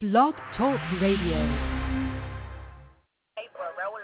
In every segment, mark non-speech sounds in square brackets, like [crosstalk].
Blog Talk Radio. paper, roll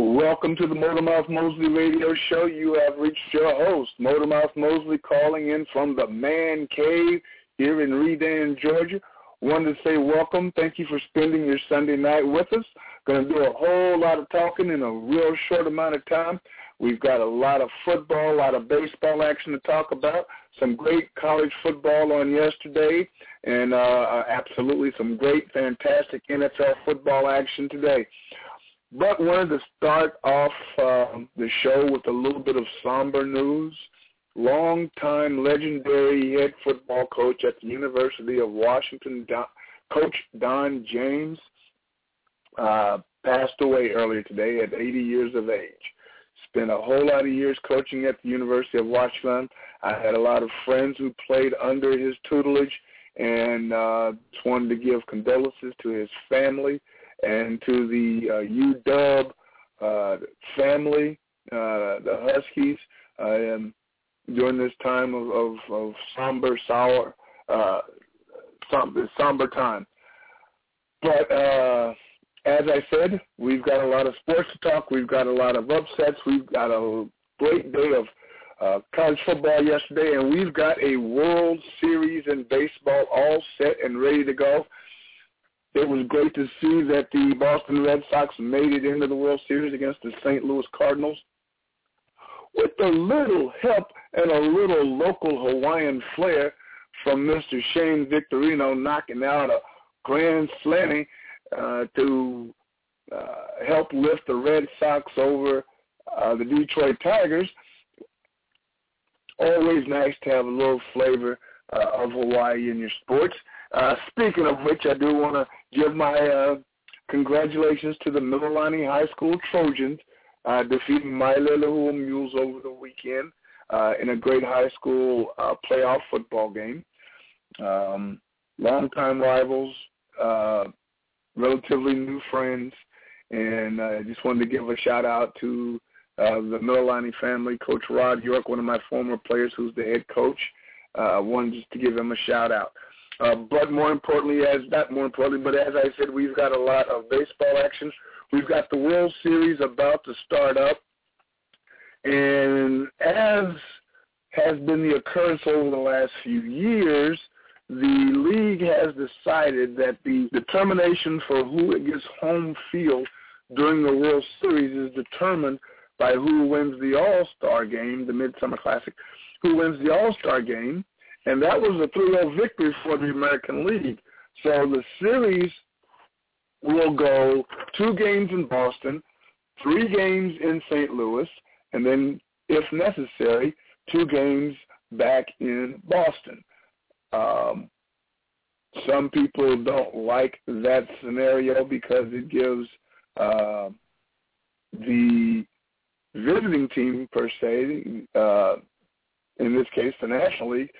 Welcome to the Motormouth Mosley Radio Show. You have reached your host, Motormouth Mosley, calling in from the Man Cave here in Redan, Georgia. Wanted to say welcome. Thank you for spending your Sunday night with us. Going to do a whole lot of talking in a real short amount of time. We've got a lot of football, a lot of baseball action to talk about. Some great college football on yesterday, and uh, absolutely some great, fantastic NFL football action today. But wanted to start off um, the show with a little bit of somber news. Longtime legendary head football coach at the University of Washington, Don, Coach Don James, uh, passed away earlier today at 80 years of age. Spent a whole lot of years coaching at the University of Washington. I had a lot of friends who played under his tutelage, and uh, just wanted to give condolences to his family and to the uh, UW uh, family, uh, the Huskies, um, during this time of, of, of somber, sour, uh, somber, somber time. But uh, as I said, we've got a lot of sports to talk. We've got a lot of upsets. We've got a great day of uh, college football yesterday, and we've got a World Series in baseball all set and ready to go it was great to see that the Boston Red Sox made it into the World Series against the St. Louis Cardinals. With a little help and a little local Hawaiian flair from Mr. Shane Victorino knocking out a grand slammy uh, to uh, help lift the Red Sox over uh, the Detroit Tigers. Always nice to have a little flavor uh, of Hawaii in your sports. Uh, speaking of which, I do want to give my uh, congratulations to the Mililani High School Trojans uh, defeating Mailele Mules over the weekend uh, in a great high school uh, playoff football game. Um, longtime rivals, uh, relatively new friends, and I uh, just wanted to give a shout out to uh, the Mililani family, Coach Rod York, one of my former players who's the head coach. Uh, I wanted just to give him a shout out. Uh, but more importantly, as not more importantly, but as I said, we've got a lot of baseball action. We've got the World Series about to start up, and as has been the occurrence over the last few years, the league has decided that the determination for who gets home field during the World Series is determined by who wins the All-Star game, the Midsummer Classic, who wins the All-Star game, and that was a 3-0 victory for the American League. So the series will go two games in Boston, three games in St. Louis, and then, if necessary, two games back in Boston. Um, some people don't like that scenario because it gives uh, the visiting team, per se, uh, in this case the National League,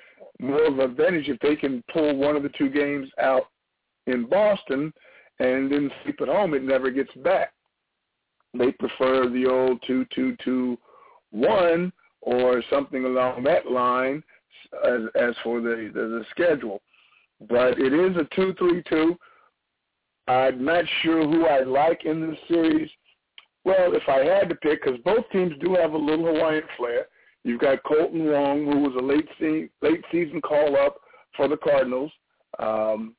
more of an advantage if they can pull one of the two games out in Boston and then sleep at home. It never gets back. They prefer the old two two two one or something along that line as, as for the, the the schedule. But it is a two three two. I'm not sure who I like in this series. Well, if I had to pick, because both teams do have a little Hawaiian flair. You've got Kolten Wong, who was a late se- late season call up for the Cardinals, um,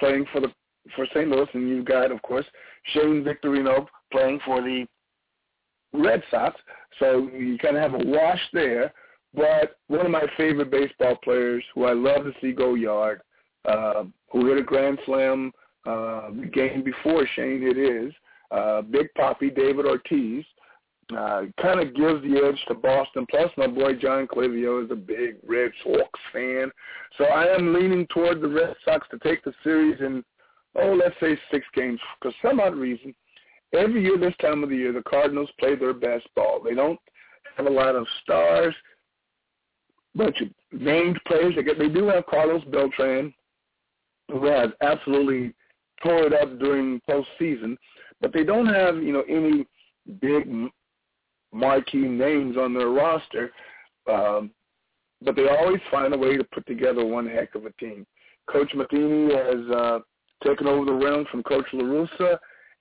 playing for the for St. Louis, and you've got, of course, Shane Victorino playing for the Red Sox. So you kind of have a wash there. But one of my favorite baseball players, who I love to see go yard, uh, who hit a grand slam uh, game before Shane hit his, uh, Big Poppy David Ortiz, uh, Uh, kind of gives the edge to Boston. Plus, my boy John Clivio is a big Red Sox fan, so I am leaning toward the Red Sox to take the series in oh, let's say six games, because some odd reason, every year this time of the year, the Cardinals play their best ball. They don't have a lot of stars, bunch of named players. They, get, they do have Carlos Beltran, who has absolutely tore it up during postseason, but they don't have, you know, any big marquee names on their roster. Um, but they always find a way to put together one heck of a team. Coach Matheny has uh, taken over the realm from Coach La Russa,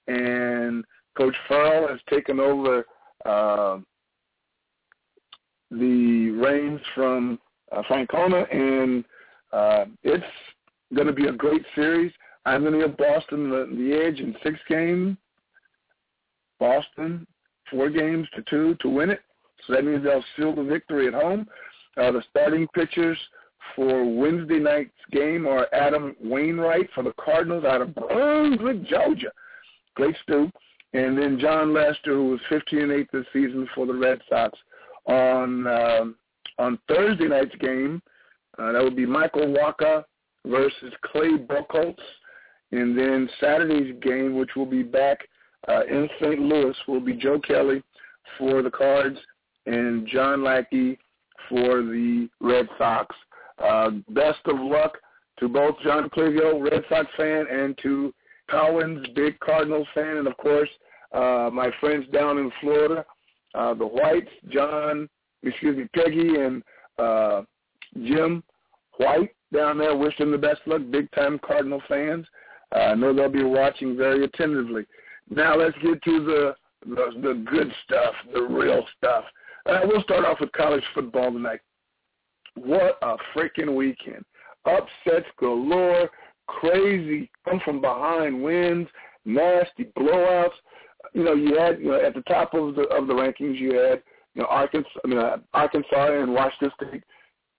and Coach Farrell has taken over uh, the reins from uh, Francona, and uh, it's going to be a great series. I'm going to give Boston the, the edge in six games. Boston, four games to two to win it. So that means they'll seal the victory at home. Uh, the starting pitchers for Wednesday night's game are Adam Wainwright for the Cardinals out of Brunswick, Georgia. Great Stu. And then Jon Lester, who was 15 and 8 this season for the Red Sox. On um, on Thursday night's game, uh, that would be Michael Wacha versus Clay Buchholz. And then Saturday's game, which will be back uh, in St. Louis, will be Joe Kelly for the Cards and John Lackey for the Red Sox. Uh, best of luck to both John Clivio, Red Sox fan, and to Collins, big Cardinals fan, and of course uh, my friends down in Florida, uh, the Whites, John, excuse me, Peggy and uh, Jim White down there. Wish them the best luck, big time Cardinal fans. Uh, I know they'll be watching very attentively. Now let's get to the the, the good stuff, the real stuff. Uh, we'll start off with college football tonight. What a freaking weekend. Upsets galore, crazy, come from behind wins, nasty blowouts. You know, you had you know, at the top of the of the rankings, you had you know Arkansas, I mean uh, Arkansas and Washington State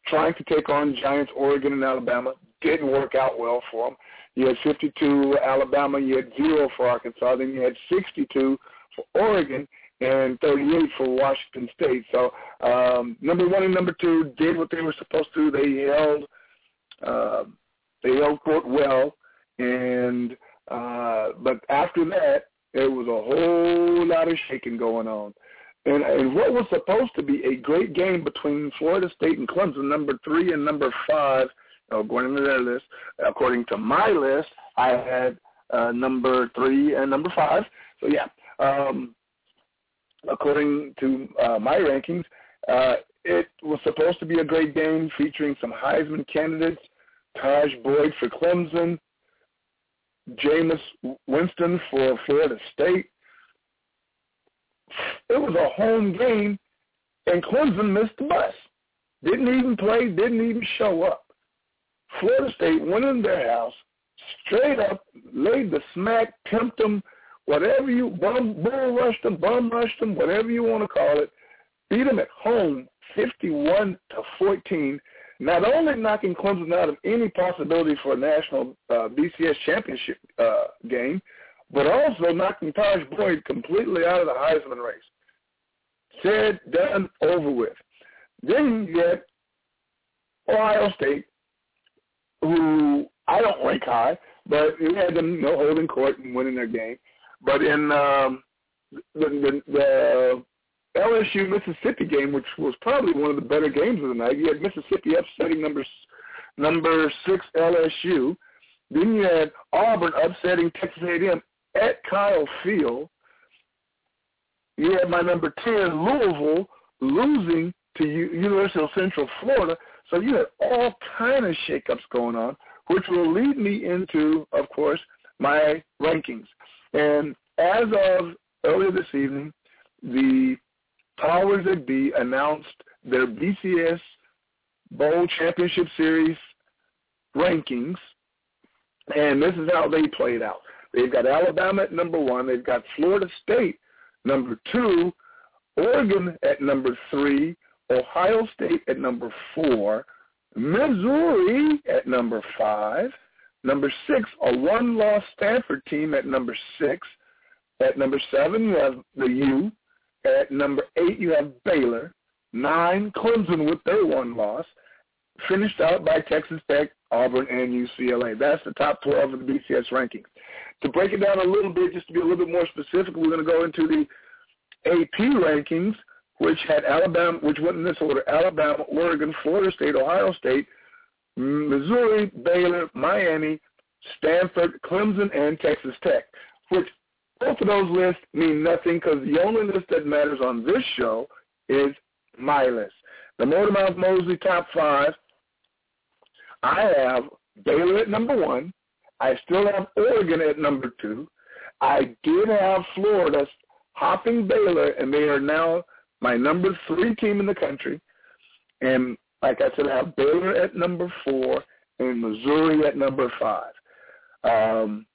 trying to take on Giants, Oregon, and Alabama. Didn't work out well for them. You had 52 Alabama, you had zero for Arkansas, then you had 62 for Oregon, and 38 for Washington State. So um, number one and number two did what they were supposed to. They held uh, they held court well, and uh, but after that, there was a whole lot of shaking going on. And, and what was supposed to be a great game between Florida State and Clemson, number three and number five, according to their list, according to my list, I had uh, number three and number five. So yeah, um, according to uh, my rankings, uh, it was supposed to be a great game featuring some Heisman candidates, Tajh Boyd for Clemson, Jameis Winston for Florida State. It was a home game, and Clemson missed the bus. Didn't even play, didn't even show up. Florida State went in their house, straight up, laid the smack, pimped them, whatever you bum bull rushed them, bum rushed them, whatever you want to call it, beat them at home, fifty-one to fourteen. Not only knocking Clemson out of any possibility for a national uh, BCS championship uh, game, but also knocking Tajh Boyd completely out of the Heisman race. Said, done, over with. Then you get Ohio State, who I don't rank high, but you had them know, holding court and winning their game. But in um, the, the, the LSU Mississippi game, which was probably one of the better games of the night, you had Mississippi upsetting number number six LSU. Then you had Auburn upsetting Texas A&M at Kyle Field. You had my number ten Louisville losing to U- University of Central Florida. So you had all kind of shakeups going on, which will lead me into, of course, my rankings. And as of earlier this evening, the powers that be announced their BCS Bowl Championship Series rankings, and this is how they played out. They've got Alabama at number one. They've got Florida State number two, Oregon at number three, Ohio State at number four, Missouri at number five, Number six, a one-loss Stanford team at number six. At number seven, you have the U. At number eight, you have Baylor. Nine, Clemson with their one loss. Finished out by Texas Tech Auburn, and UCLA. That's the top 12 of the BCS rankings. To break it down a little bit, just to be a little bit more specific, we're going to go into the AP rankings, which had Alabama, which went in this order: Alabama, Oregon, Florida State, Ohio State, Missouri, Baylor, Miami, Stanford, Clemson, and Texas Tech. Which both of those lists mean nothing because the only list that matters on this show is my list. The Motormouth Mosley top five. I have Baylor at number one. I still have Oregon at number two. I did have Florida hopping Baylor, and they are now my number three team in the country. And like I said, I have Baylor at number four and Missouri at number five. Um,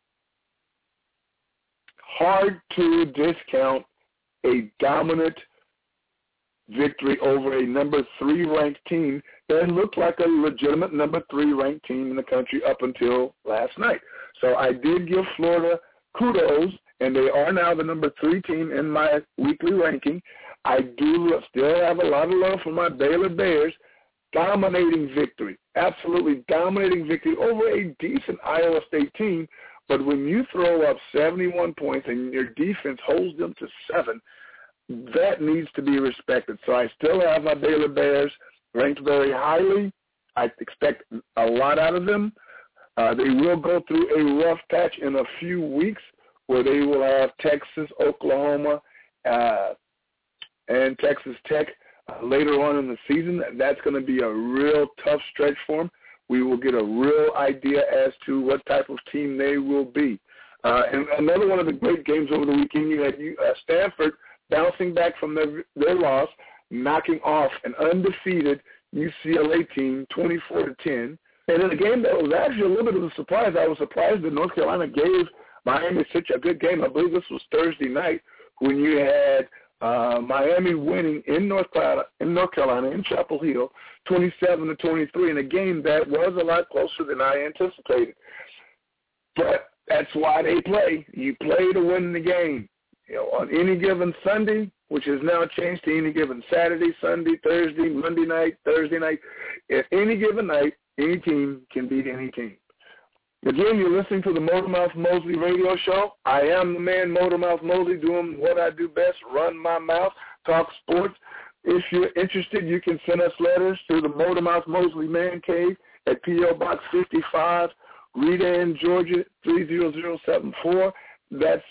hard to discount a dominant victory over a number three ranked team that looked like a legitimate number three ranked team in the country up until last night. So I did give Florida kudos, and they are now the number three team in my weekly ranking. I do still have a lot of love for my Baylor Bears. Dominating victory, absolutely dominating victory over a decent Iowa State team. But when you throw up 71 points and your defense holds them to seven, that needs to be respected. So I still have my Baylor Bears ranked very highly. I expect a lot out of them. Uh, they will go through a rough patch in a few weeks where they will have Texas, Oklahoma, uh, and Texas Tech uh, later on in the season. That's going to be a real tough stretch for them. We will get a real idea as to what type of team they will be. Uh, and another one of the great games over the weekend, you had uh, Stanford bouncing back from their, their loss, knocking off an undefeated UCLA team 24 to 10. And in a game that was actually a little bit of a surprise, I was surprised that North Carolina gave Miami such a good game. I believe this was Thursday night when you had uh, Miami winning in North Carolina, in North Carolina, in Chapel Hill, 27 to 23, in a game that was a lot closer than I anticipated. But that's why they play. You play to win the game you know, on any given Sunday, which has now changed to any given Saturday, Sunday, Thursday, Monday night, Thursday night. At any given night, any team can beat any team. Again, you're listening to the Motormouth Mosley radio show. I am the man Motormouth Mosley doing what I do best, run my mouth, talk sports. If you're interested, you can send us letters to the Motormouth Mosley Man Cave at P.O. Box 55, Redan, Georgia 30074. That's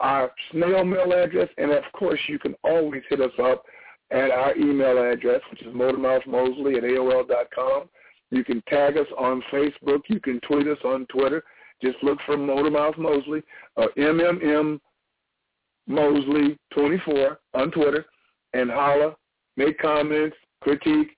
our snail mail address, and of course, you can always hit us up at our email address, which is motormouthmosley at AOL.com. You can tag us on Facebook. You can tweet us on Twitter. Just look for Motormouth Mosley or MMM Mosley 24 on Twitter and holla, make comments, critique,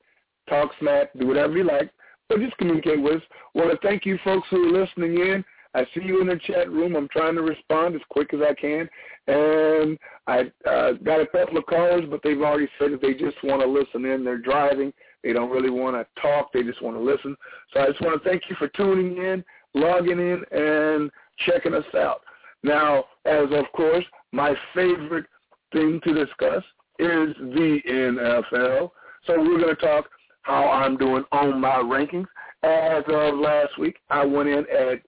talk smack, do whatever you like. But just communicate with us. want to thank you folks who are listening in. I see you in the chat room. I'm trying to respond as quick as I can. And I uh, got a couple of callers, but they've already said that they just want to listen in. They're driving. They don't really want to talk. They just want to listen. So I just want to thank you for tuning in, logging in, and checking us out. Now, as of course, my favorite thing to discuss is the NFL. So we're going to talk how I'm doing on my rankings. As of last week, I went in at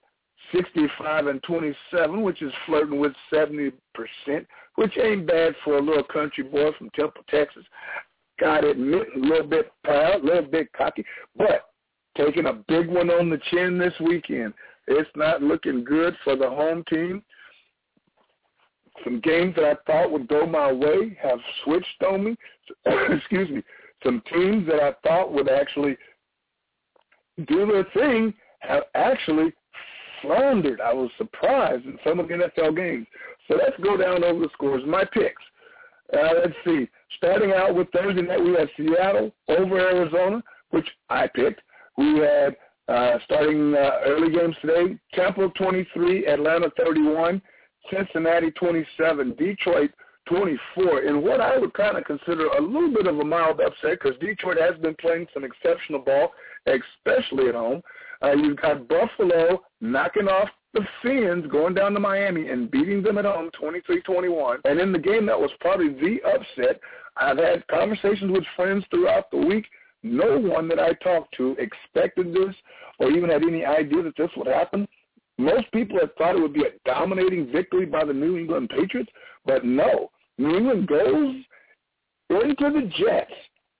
65 and 27, which is flirting with 70%, which ain't bad for a little country boy from Temple, Texas. Got to admit, a little bit proud, a little bit cocky, but taking a big one on the chin this weekend. It's not looking good for the home team. Some games that I thought would go my way have switched on me. [coughs] Excuse me. Some teams that I thought would actually do their thing have actually floundered. I was surprised in some of the NFL games. So let's go down over the scores. My picks. Uh, let's see. Starting out with Thursday night, we had Seattle over Arizona, which I picked. We had uh, starting uh, early games today, Tampa 23, Atlanta 31, Cincinnati 27, Detroit 24, in what I would kind of consider a little bit of a mild upset because Detroit has been playing some exceptional ball, especially at home. Uh, you've got Buffalo knocking off the Fins, going down to Miami and beating them at home 23-21. And in the game that was probably the upset, I've had conversations with friends throughout the week No one that I talked to expected this or even had any idea that this would happen. Most people had thought it would be a dominating victory by the New England Patriots, but no. New England goes into the Jets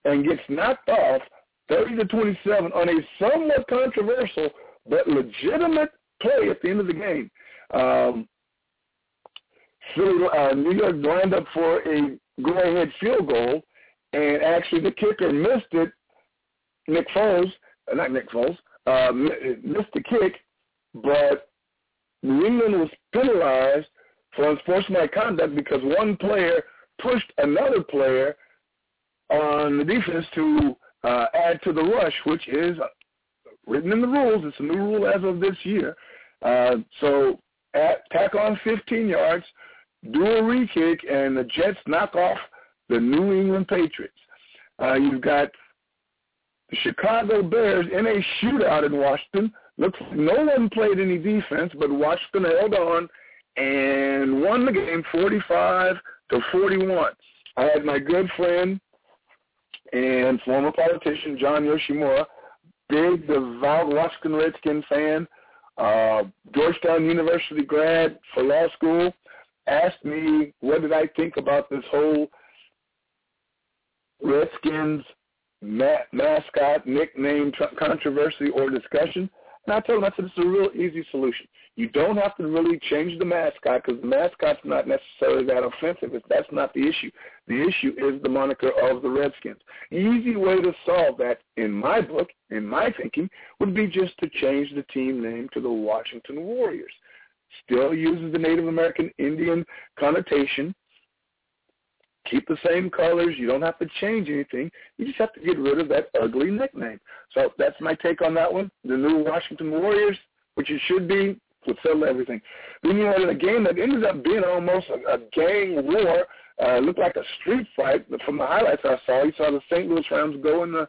and gets knocked off 30 to 27 on a somewhat controversial but legitimate play at the end of the game. Um, uh, New York lined up for a go-ahead field goal, and actually the kicker missed it. Nick Foles, uh, not Nick Foles, uh, missed the kick, but New England was penalized for unsportsmanlike conduct because one player pushed another player on the defense to uh, add to the rush, which is written in the rules. It's a new rule as of this year. Uh, so at, tack on 15 yards, do a re-kick, and the Jets knock off the New England Patriots. Uh, you've got the Chicago Bears in a shootout in Washington. Looks no one played any defense, but Washington held on and won the game 45 to 41. I had my good friend and former politician John Yoshimura, big devout Washington Redskin fan, uh, Georgetown University grad for law school, asked me what did I think about this whole Redskins ma- mascot nickname tr- controversy or discussion. And I told him, I said, it's a real easy solution. You don't have to really change the mascot because the mascot's not necessarily that offensive. That's not the issue. The issue is the moniker of the Redskins. Easy way to solve that, in my book, in my thinking, would be just to change the team name to the Washington Warriors. Still uses the Native American Indian connotation, keep the same colors. You don't have to change anything. You just have to get rid of that ugly nickname. So that's my take on that one. The new Washington Warriors, which it should be, would settle everything. Then you had a game that ended up being almost a, a gang war. Uh, looked like a street fight. But from the highlights I saw, you saw the St. Louis Rams go in the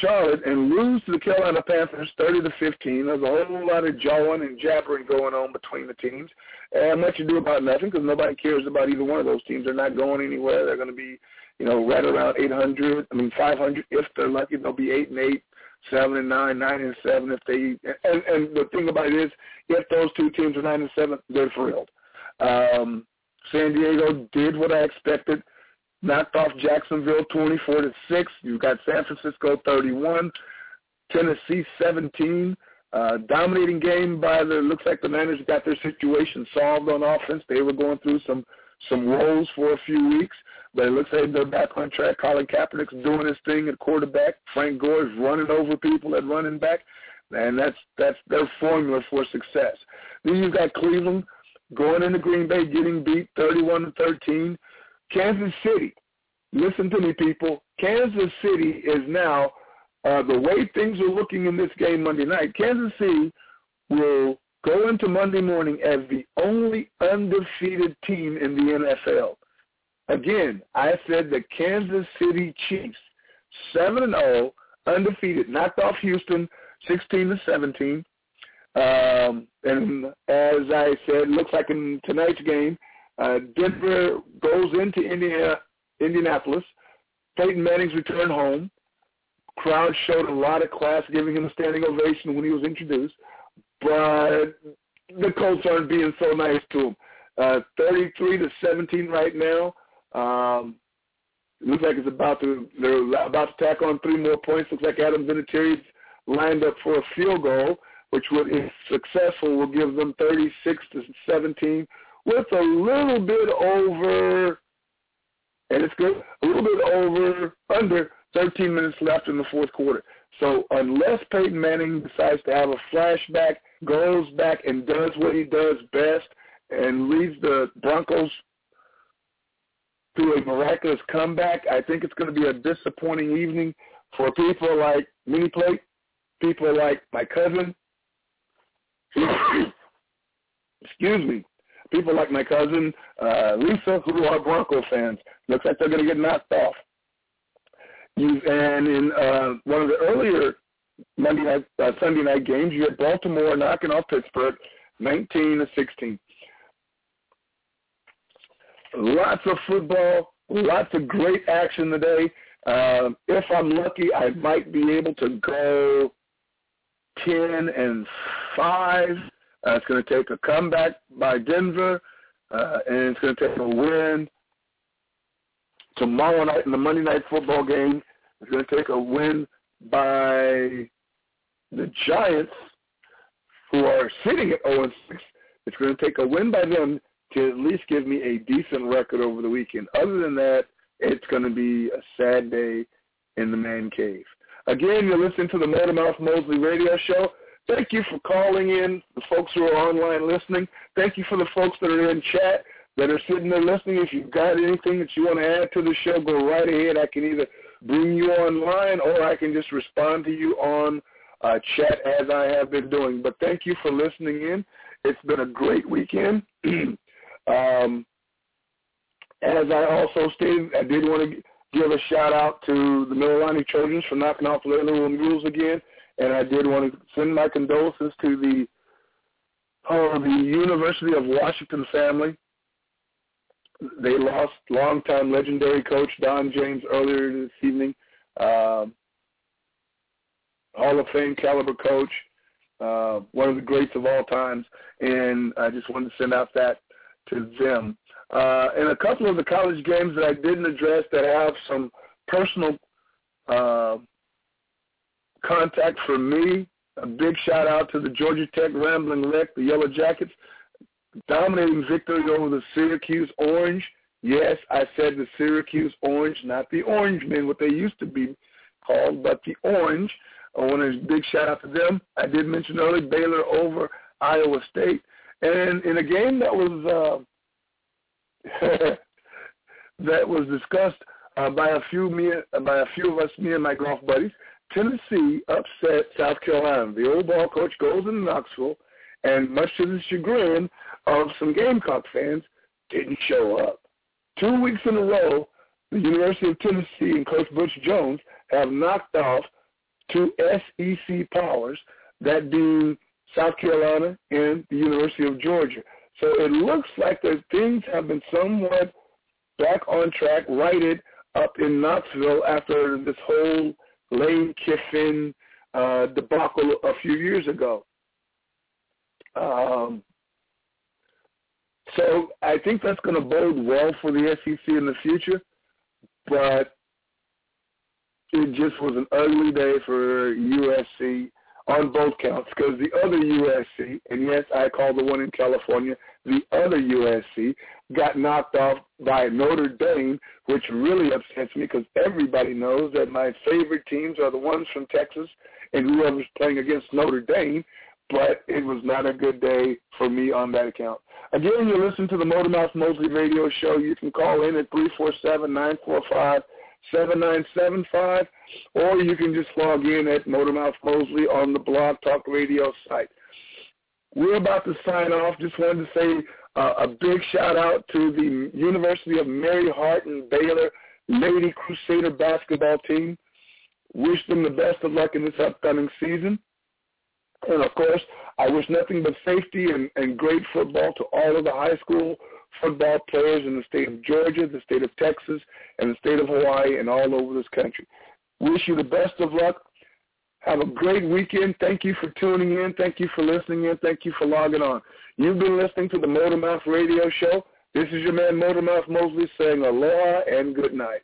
Charlotte and lose to the Carolina Panthers 30 to 15. There's a whole lot of jawing and jabbering going on between the teams. And much ado about nothing because nobody cares about either one of those teams. They're not going anywhere. They're going to be, you know, right around 800. I mean, 500 if they're lucky. They'll be eight and eight, seven and nine, nine and seven if they. And, and the thing about it is, if those two teams are nine and seven, they're thrilled. Um, San Diego did what I expected knocked off Jacksonville 24 to 6. You've got San Francisco 31, Tennessee 17. Uh, dominating game by the looks like the Niners got their situation solved on offense. They were going through some some roles for a few weeks, but it looks like they're back on track. Colin Kaepernick's doing his thing at quarterback. Frank Gore is running over people at running back, and that's that's their formula for success. Then you've got Cleveland going into Green Bay, getting beat 31 to 13. Kansas City, listen to me, people. Kansas City is now uh, the way things are looking in this game Monday night. Kansas City will go into Monday morning as the only undefeated team in the NFL. Again, I said the Kansas City Chiefs, seven and zero, undefeated, knocked off Houston, sixteen to seventeen. Um, and as I said, looks like in tonight's game, uh, Denver goes into Indiana, Indianapolis. Peyton Manning's return home. Crowd showed a lot of class, giving him a standing ovation when he was introduced. But the Colts aren't being so nice to him. Uh, 33 to 17 right now. Um, looks like it's about to they're about to tack on three more points. Looks like Adam Vinatieri's lined up for a field goal, which would, if successful, will give them 36 to 17 with a little bit over, and it's good, a little bit over, under 13 minutes left in the fourth quarter. So unless Peyton Manning decides to have a flashback, goes back and does what he does best and leads the Broncos to a miraculous comeback, I think it's going to be a disappointing evening for people like Mini Plate, people like my cousin, [coughs] excuse me, people like my cousin uh, Lisa, who are Bronco fans. Looks like they're going to get knocked off. You, and in uh, one of the earlier Monday night, uh, Sunday night games, you had Baltimore knocking off Pittsburgh, 19 to 16. Lots of football, lots of great action today. Um, if I'm lucky, I might be able to go 10 and 5. Uh, it's going to take a comeback by Denver, uh, and it's going to take a win tomorrow night in the Monday night football game. It's going to take a win by the Giants, who are sitting at 0 6. It's going to take a win by them to at least give me a decent record over the weekend. Other than that, it's going to be a sad day in the man cave. Again, you're listening to the Motormouth Mosley radio show. Thank you for calling in, the folks who are online listening. Thank you for the folks that are in chat that are sitting there listening. If you've got anything that you want to add to the show, go right ahead. I can either bring you online or I can just respond to you on uh, chat as I have been doing. But thank you for listening in. It's been a great weekend. [clears throat] um, as I also stated, I did want to give a shout out to the Mililani Trojans for knocking off the Little Mules again, and I did want to send my condolences to the uh, the University of Washington family. They lost longtime legendary coach Don James earlier this evening. Um, Hall of Fame caliber coach, uh, one of the greats of all times, and I just wanted to send out that to them. Uh, and a couple of the college games that I didn't address that have some personal uh, contact for me. A big shout out to the Georgia Tech Rambling Wreck, the Yellow Jackets, dominating victory over the Syracuse Orange. Yes, I said the Syracuse Orange, not the Orange Men, what they used to be called, but the Orange. I want a big shout out to them. I did mention earlier Baylor over Iowa State. And in a game that was uh, [laughs] that was discussed uh, by a few me by a few of us, me and my golf buddies. Tennessee upset South Carolina. The old ball coach goes into Knoxville, and much to the chagrin of some Gamecock fans, didn't show up. Two weeks in a row, the University of Tennessee and Coach Butch Jones have knocked off two SEC powers, that being South Carolina and the University of Georgia. So it looks like that things have been somewhat back on track, righted up in Knoxville after this whole Lane Kiffin uh, debacle a few years ago. Um, so I think that's going to bode well for the SEC in the future, but it just was an ugly day for USC on both counts because the other USC, and yes, I call the one in California, the other USC got knocked off by Notre Dame, which really upsets me because everybody knows that my favorite teams are the ones from Texas and whoever's playing against Notre Dame, but it was not a good day for me on that account. Again, you listen to the Motormouth Mosley radio show. You can call in at three four seven nine four five 7975, or you can just log in at Motormouth Mosley on the Blog Talk Radio site. We're about to sign off. Just wanted to say uh, a big shout out to the University of Mary Hardin-Baylor Lady Crusader basketball team. Wish them the best of luck in this upcoming season. And of course, I wish nothing but safety and, and great football to all of the high school football players in the state of Georgia, the state of Texas, and the state of Hawaii, and all over this country. Wish you the best of luck. Have a great weekend. Thank you for tuning in. Thank you for listening in. Thank you for logging on. You've been listening to the Motormouth Radio Show. This is your man Motormouth Mosley saying aloha and good night.